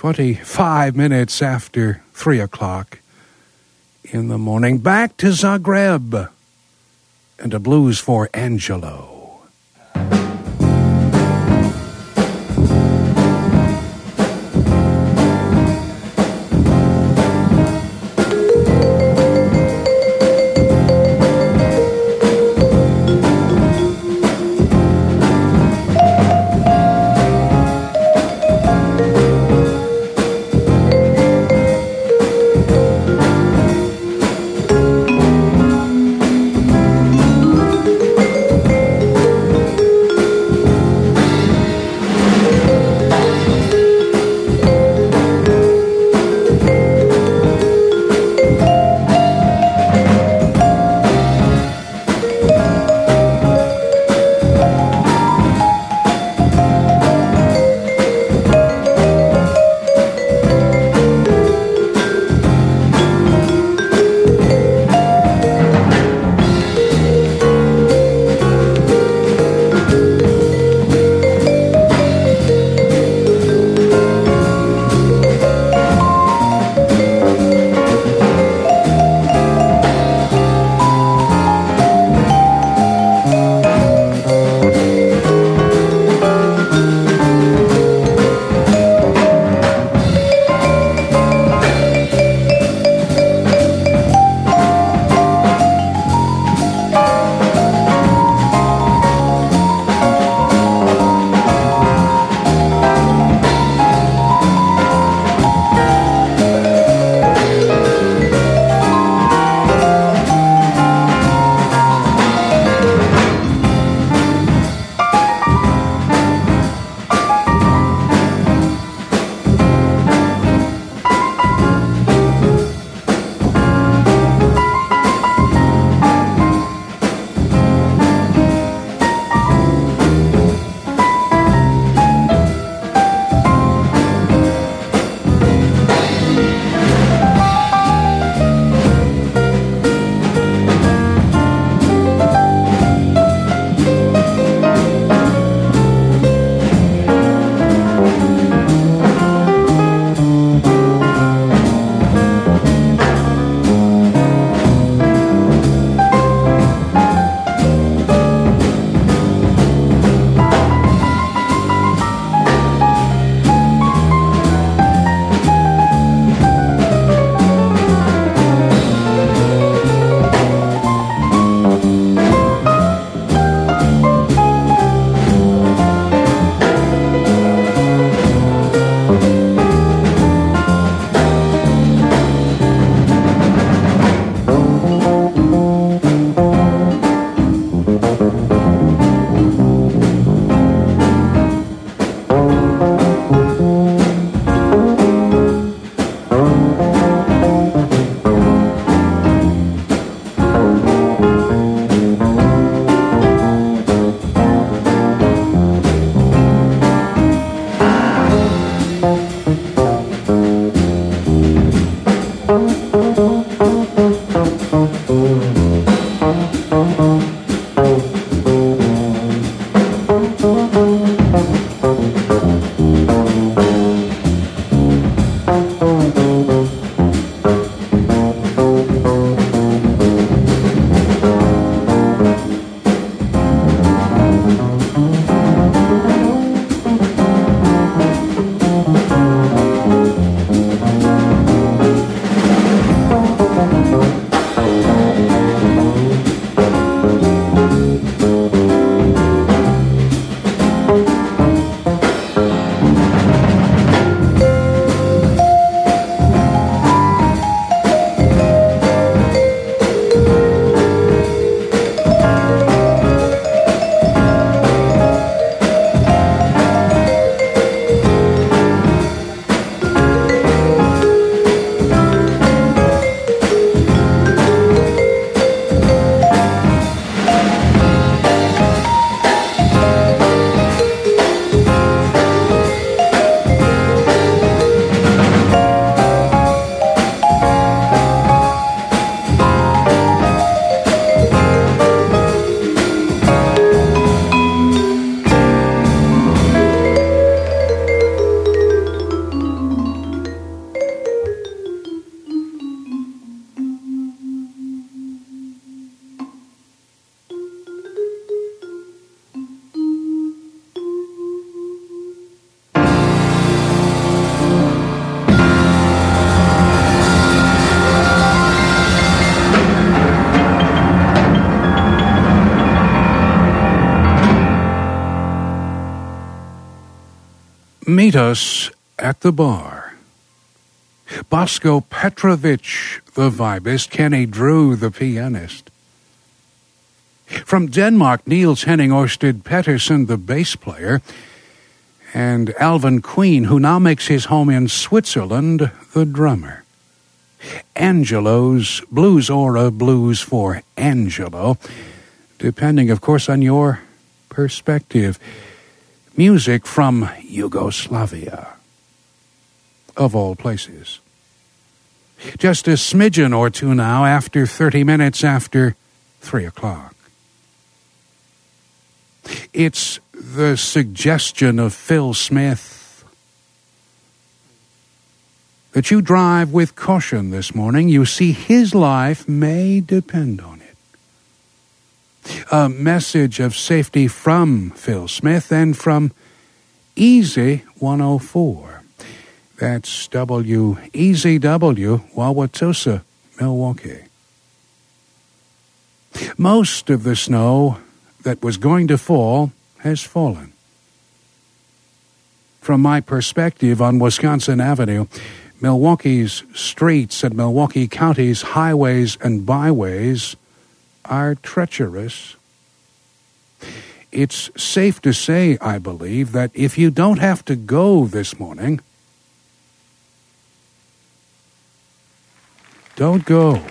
25 minutes after 3 o'clock in the morning. Back to Zagreb and a blues for Angelo. Meet us at the bar. Bosko Petrovich, the vibist, Kenny Drew, the pianist. From Denmark, Niels Henning Orsted Pedersen, the bass player, and Alvin Queen, who now makes his home in Switzerland, the drummer. Angelo's Blues Aura Blues for Angelo, depending, of course, on your perspective. Music from Yugoslavia, of all places. Just a smidgen or two now after 30 minutes after 3 o'clock. It's the suggestion of Phil Smith that you drive with caution this morning. You see, his life may depend on. A message of safety from Phil Smith and from Easy 104. That's W EZW Wauwatosa, Milwaukee. Most of the snow that was going to fall has fallen. From my perspective on Wisconsin Avenue, Milwaukee's streets and Milwaukee County's highways and byways are treacherous. It's safe to say, I believe, that if you don't have to go this morning, don't go.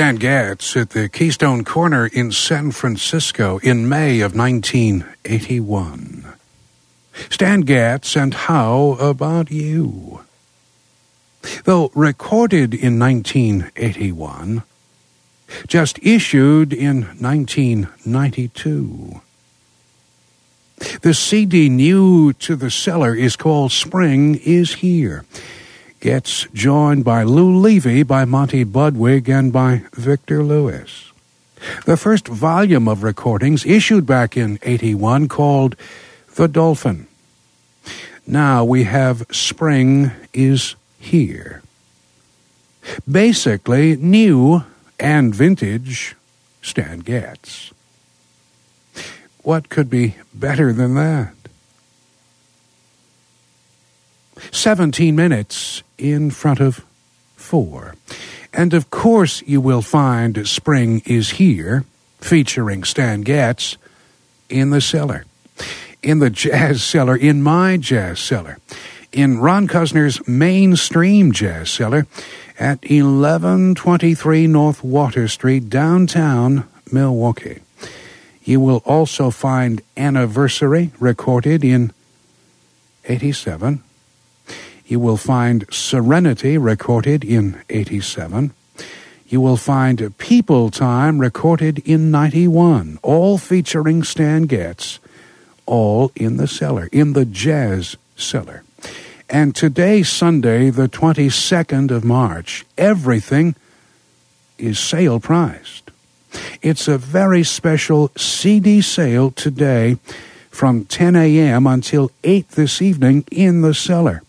Stan Getz at the Keystone Corner in San Francisco in May of 1981. Stan Getz and How About You? Though recorded in 1981, just issued in 1992. The CD new to the cellar is called Spring is Here. Getz joined by Lou Levy, by Monty Budwig, and by Victor Lewis. The first volume of recordings issued back in 81 called The Dolphin. Now we have Spring is Here. Basically, new and vintage Stan Getz. What could be better than that? 17 minutes in front of 4. And of course, you will find Spring is Here, featuring Stan Getz, in the cellar. In the jazz cellar, in my jazz cellar. In Ron Cuzner's mainstream jazz cellar at 1123 North Water Street, downtown Milwaukee. You will also find Anniversary recorded in 87 you will find Serenity recorded in 87. You will find People Time recorded in 91, all featuring Stan Getz, all in the cellar, in the jazz cellar. And today, Sunday, the 22nd of March, everything is sale priced. It's a very special CD sale today from 10 a.m. until 8 this evening in the cellar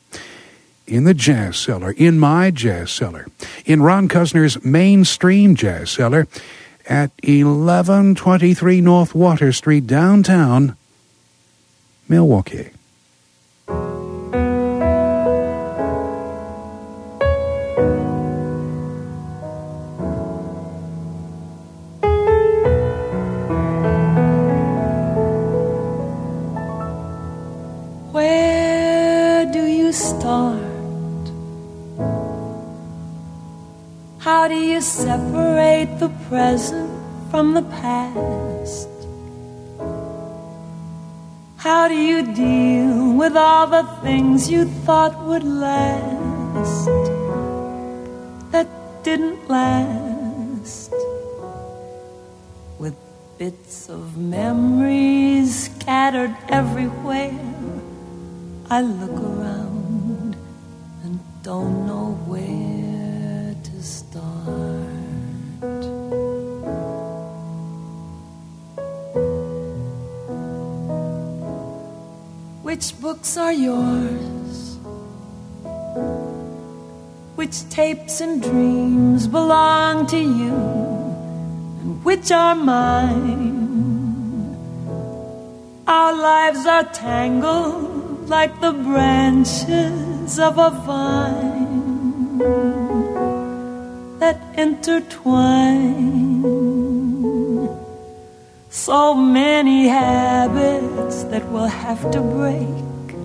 in the Jazz Cellar, in my Jazz Cellar, in Ron Cuzner's mainstream Jazz Cellar at 1123 North Water Street, downtown Milwaukee. Present from the past? How do you deal with all the things you thought would last that didn't last? With bits of memories scattered everywhere, I look around and don't know Which books are yours? Which tapes and dreams belong to you? And which are mine? Our lives are tangled like the branches of a vine that intertwine. So many habits that we'll have to break,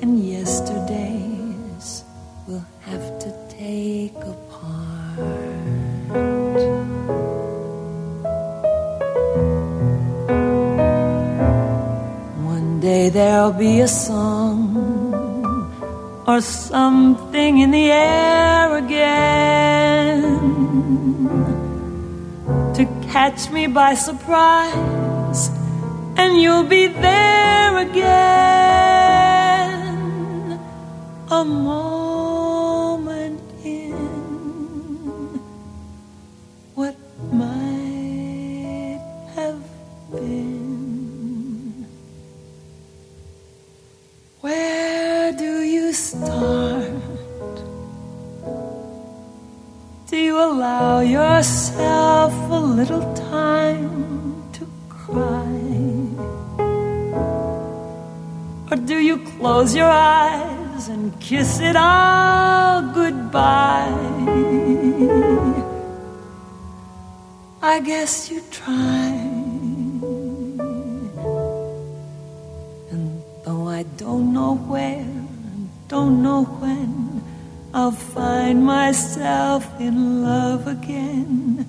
and yesterdays we'll have to take apart. One day there'll be a song or something in the air again to catch me by surprise, and you'll be there again. A moment in what might have been. Where do you start? Do you allow yourself a little time to cry? Or do you close your eyes and kiss it all goodbye? I guess you try. And though I don't know where, don't know when, I'll find myself in love again.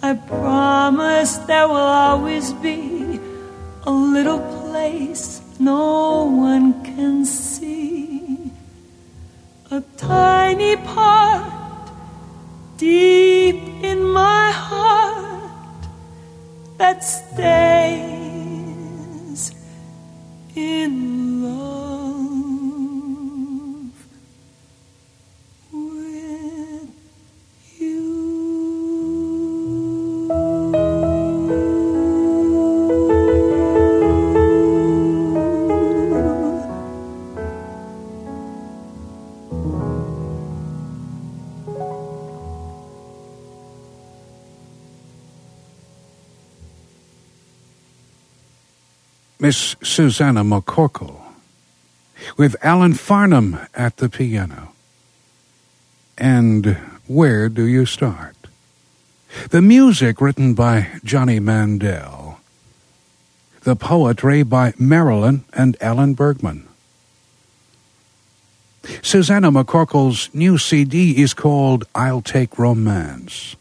I promise there will always be a little place no one can see. A tiny part deep in my heart that stays in love. Miss Susannah McCorkle, with Allen Farnham at the piano. And where do you start? The music written by Johnny Mandel. The poetry by Marilyn and Alan Bergman. Susannah McCorkle's new CD is called I'll Take Romance.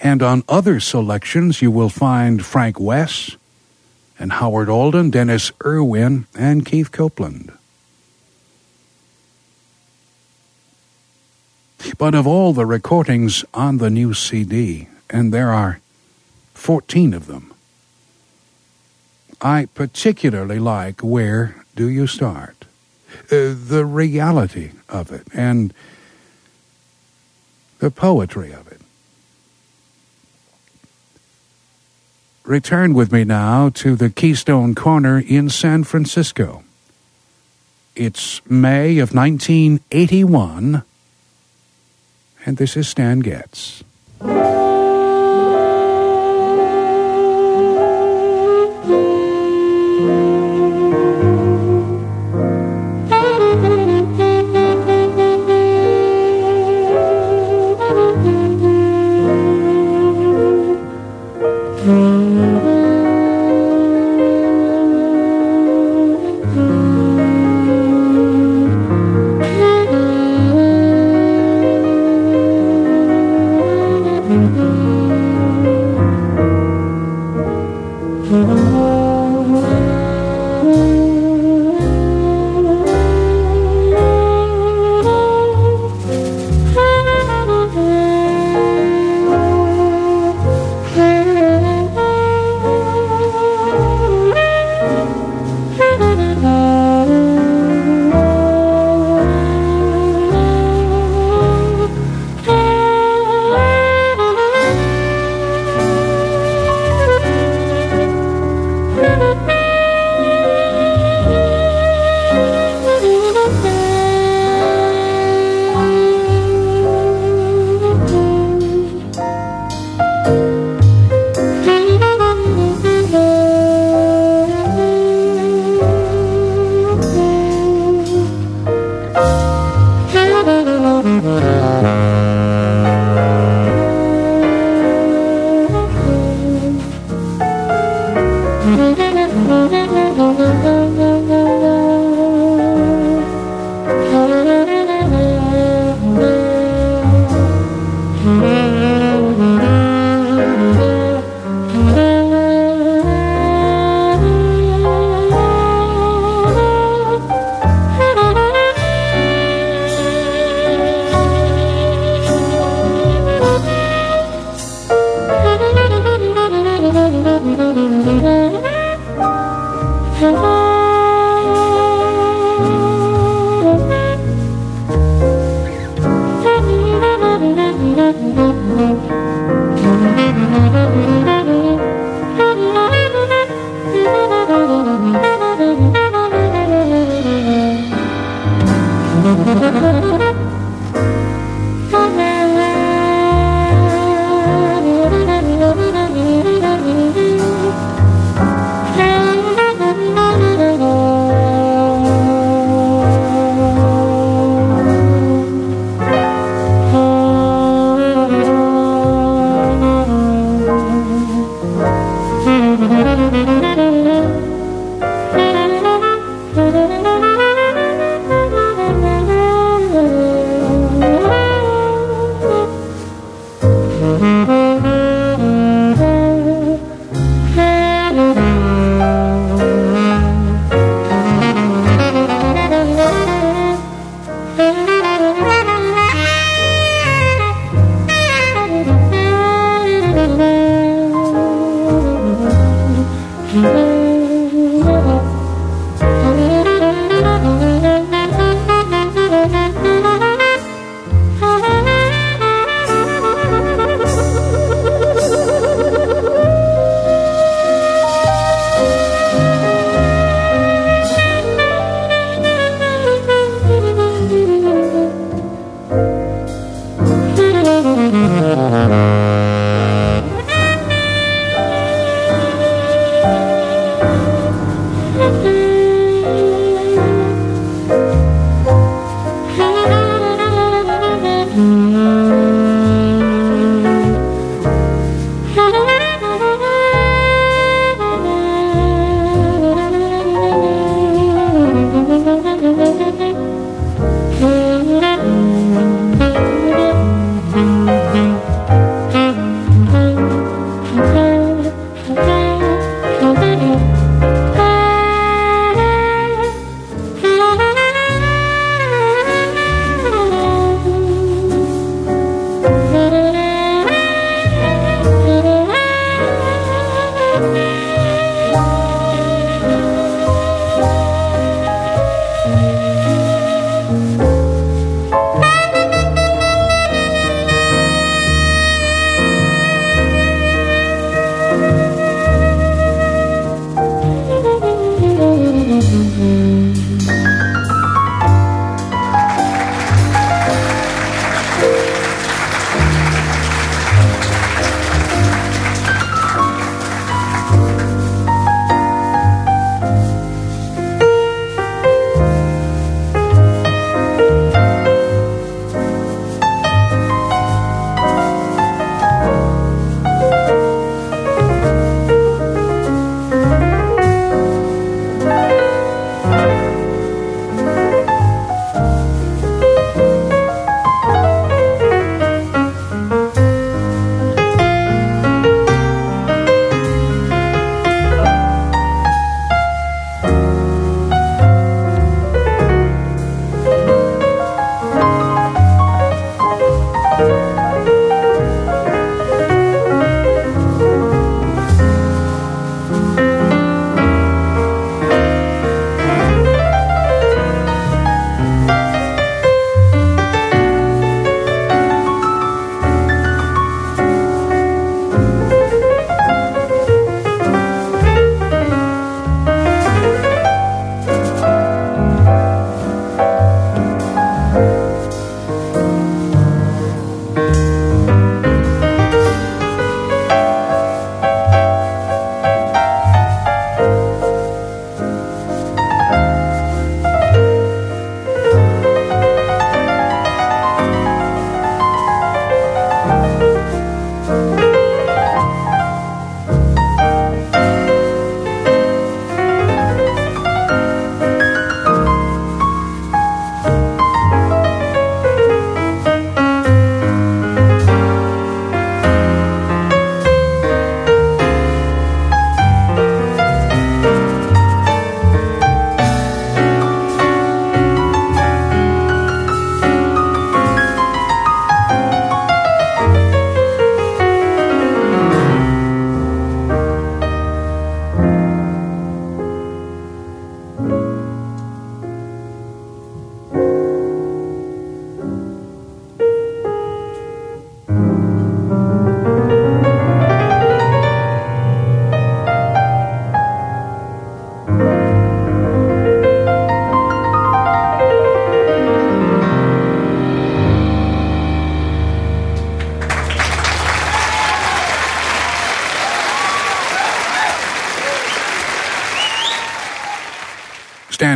And on other selections, you will find Frank Wess, and Howard Alden, Dennis Irwin, and Keith Copeland. But of all the recordings on the new CD, and there are 14 of them, I particularly like Where Do You Start? Uh, the reality of it and the poetry of it. Return with me now to the Keystone Corner in San Francisco. It's May of 1981, and this is Stan Getz. Mm-hmm.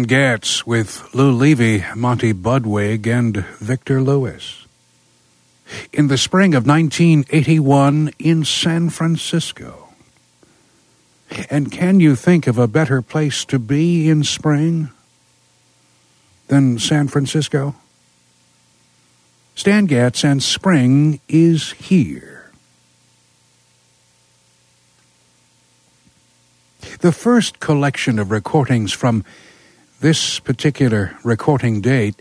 Getz with Lou Levy, Monty Budwig, and Victor Lewis. In the spring of 1981 in San Francisco. And can you think of a better place to be in spring than San Francisco? Stan Getz and spring is here. The first collection of recordings from this particular recording date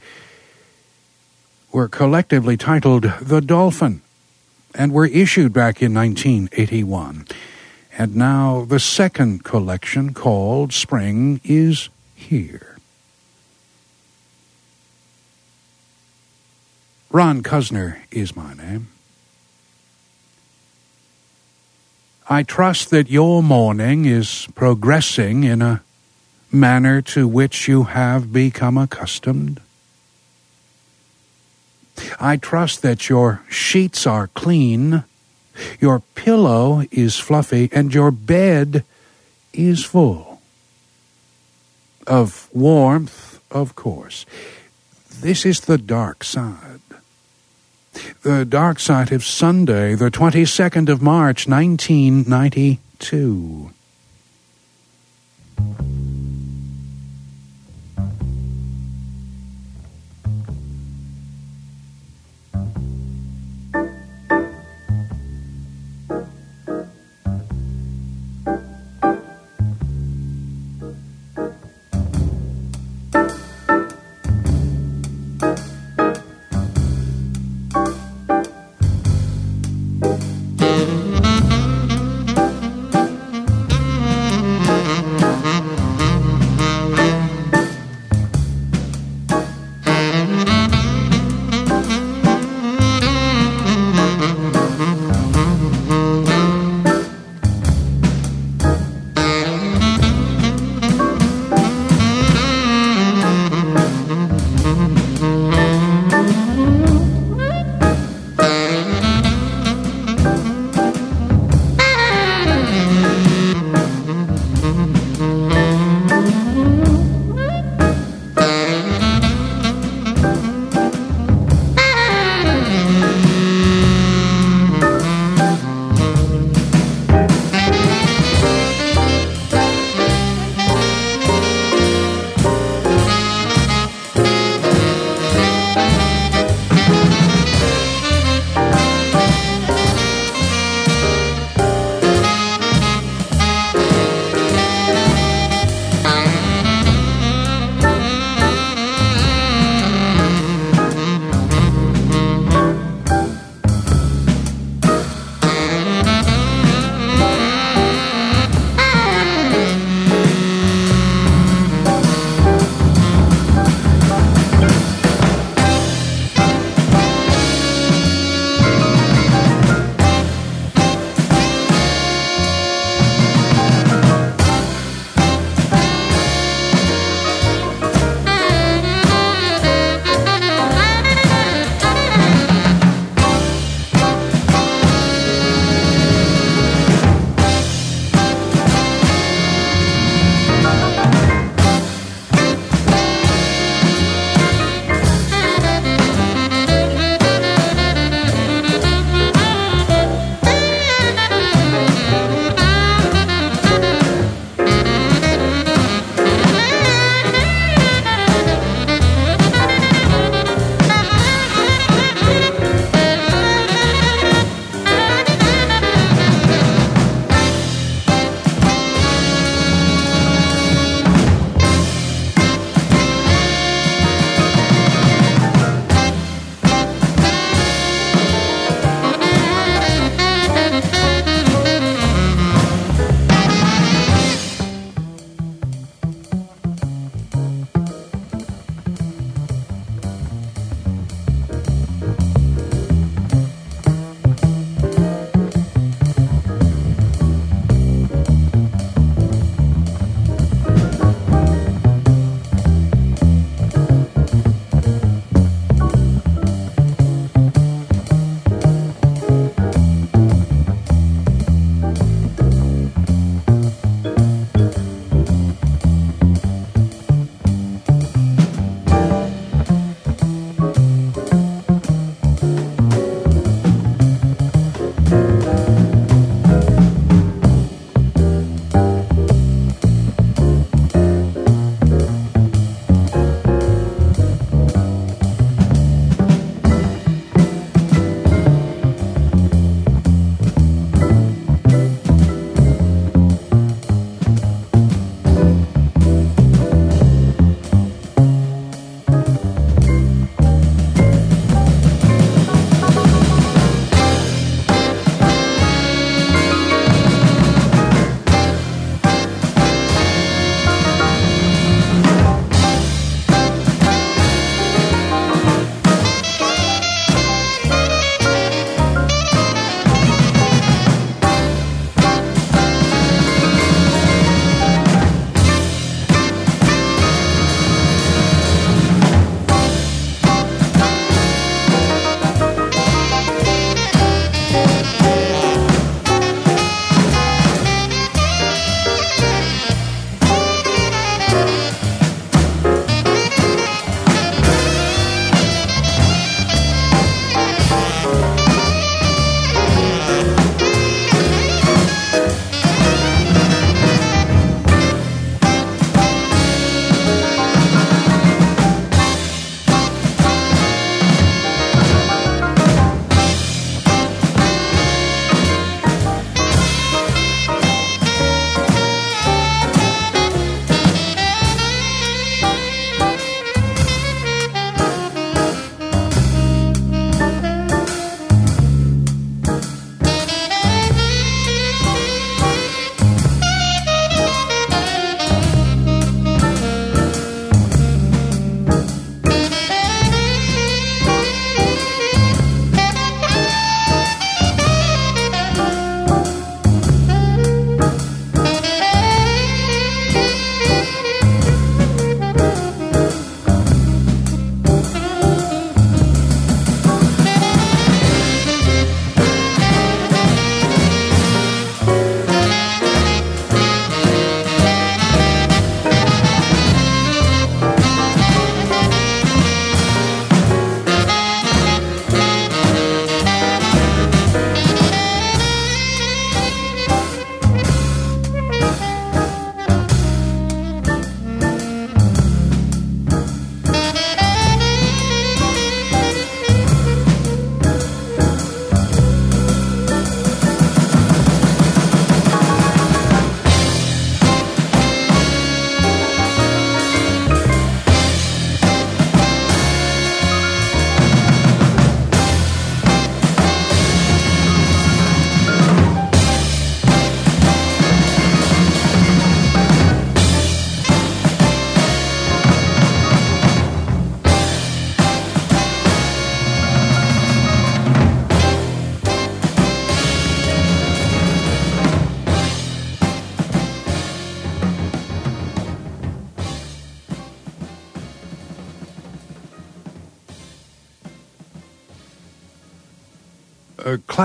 were collectively titled The Dolphin and were issued back in 1981. And now the second collection called Spring is Here. Ron Cuzner is my name. I trust that your morning is progressing in a manner to which you have become accustomed. I trust that your sheets are clean, your pillow is fluffy, and your bed is full of warmth, of course. This is the dark side. The dark side of Sunday, the 22nd of March, 1992.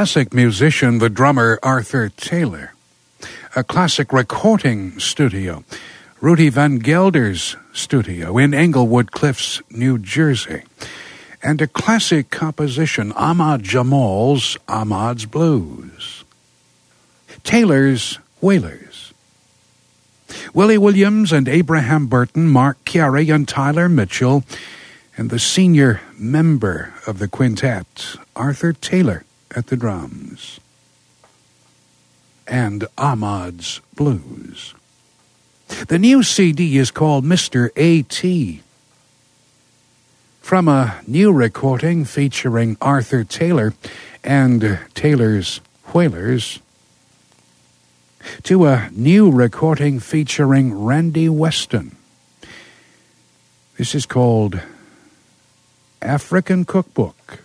Classic musician, the drummer Arthur Taylor. A classic recording studio, Rudy Van Gelder's studio in Englewood Cliffs, New Jersey. And a classic composition, Ahmad Jamal's Ahmad's Blues. Taylor's Wailers. Willie Williams and Abraham Burton, Marc Cary and Tyler Mitchell, and the senior member of the quintet, Arthur Taylor, at the drums. And Ahmad's Blues. The new CD is called Mr. A.T. From a new recording featuring Arthur Taylor and Taylor's Wailers, to a new recording featuring Randy Weston. This is called African Cookbook.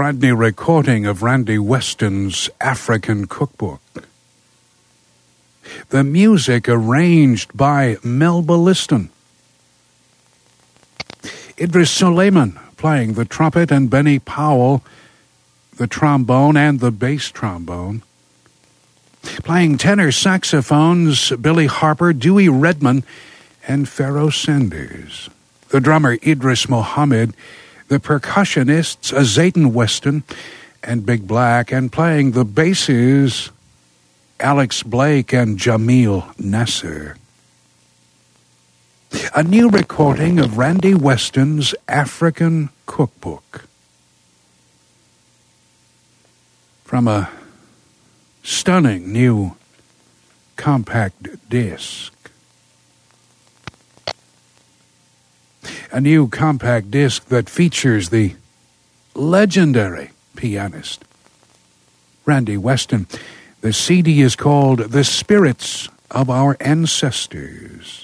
Brand new recording of Randy Weston's African Cookbook. The music arranged by Melba Liston. Idrees Sulieman playing the trumpet and Benny Powell the trombone and the bass trombone. Playing tenor saxophones, Billy Harper, Dewey Redman, and Pharoah Sanders. The drummer Idris Muhammad, the percussionists Zayton Weston and Big Black, and playing the basses Alex Blake and Jamil Nasser. A new recording of Randy Weston's African Cookbook. From a stunning new compact disc. A new compact disc that features the legendary pianist Randy Weston. The CD is called The Spirits of Our Ancestors.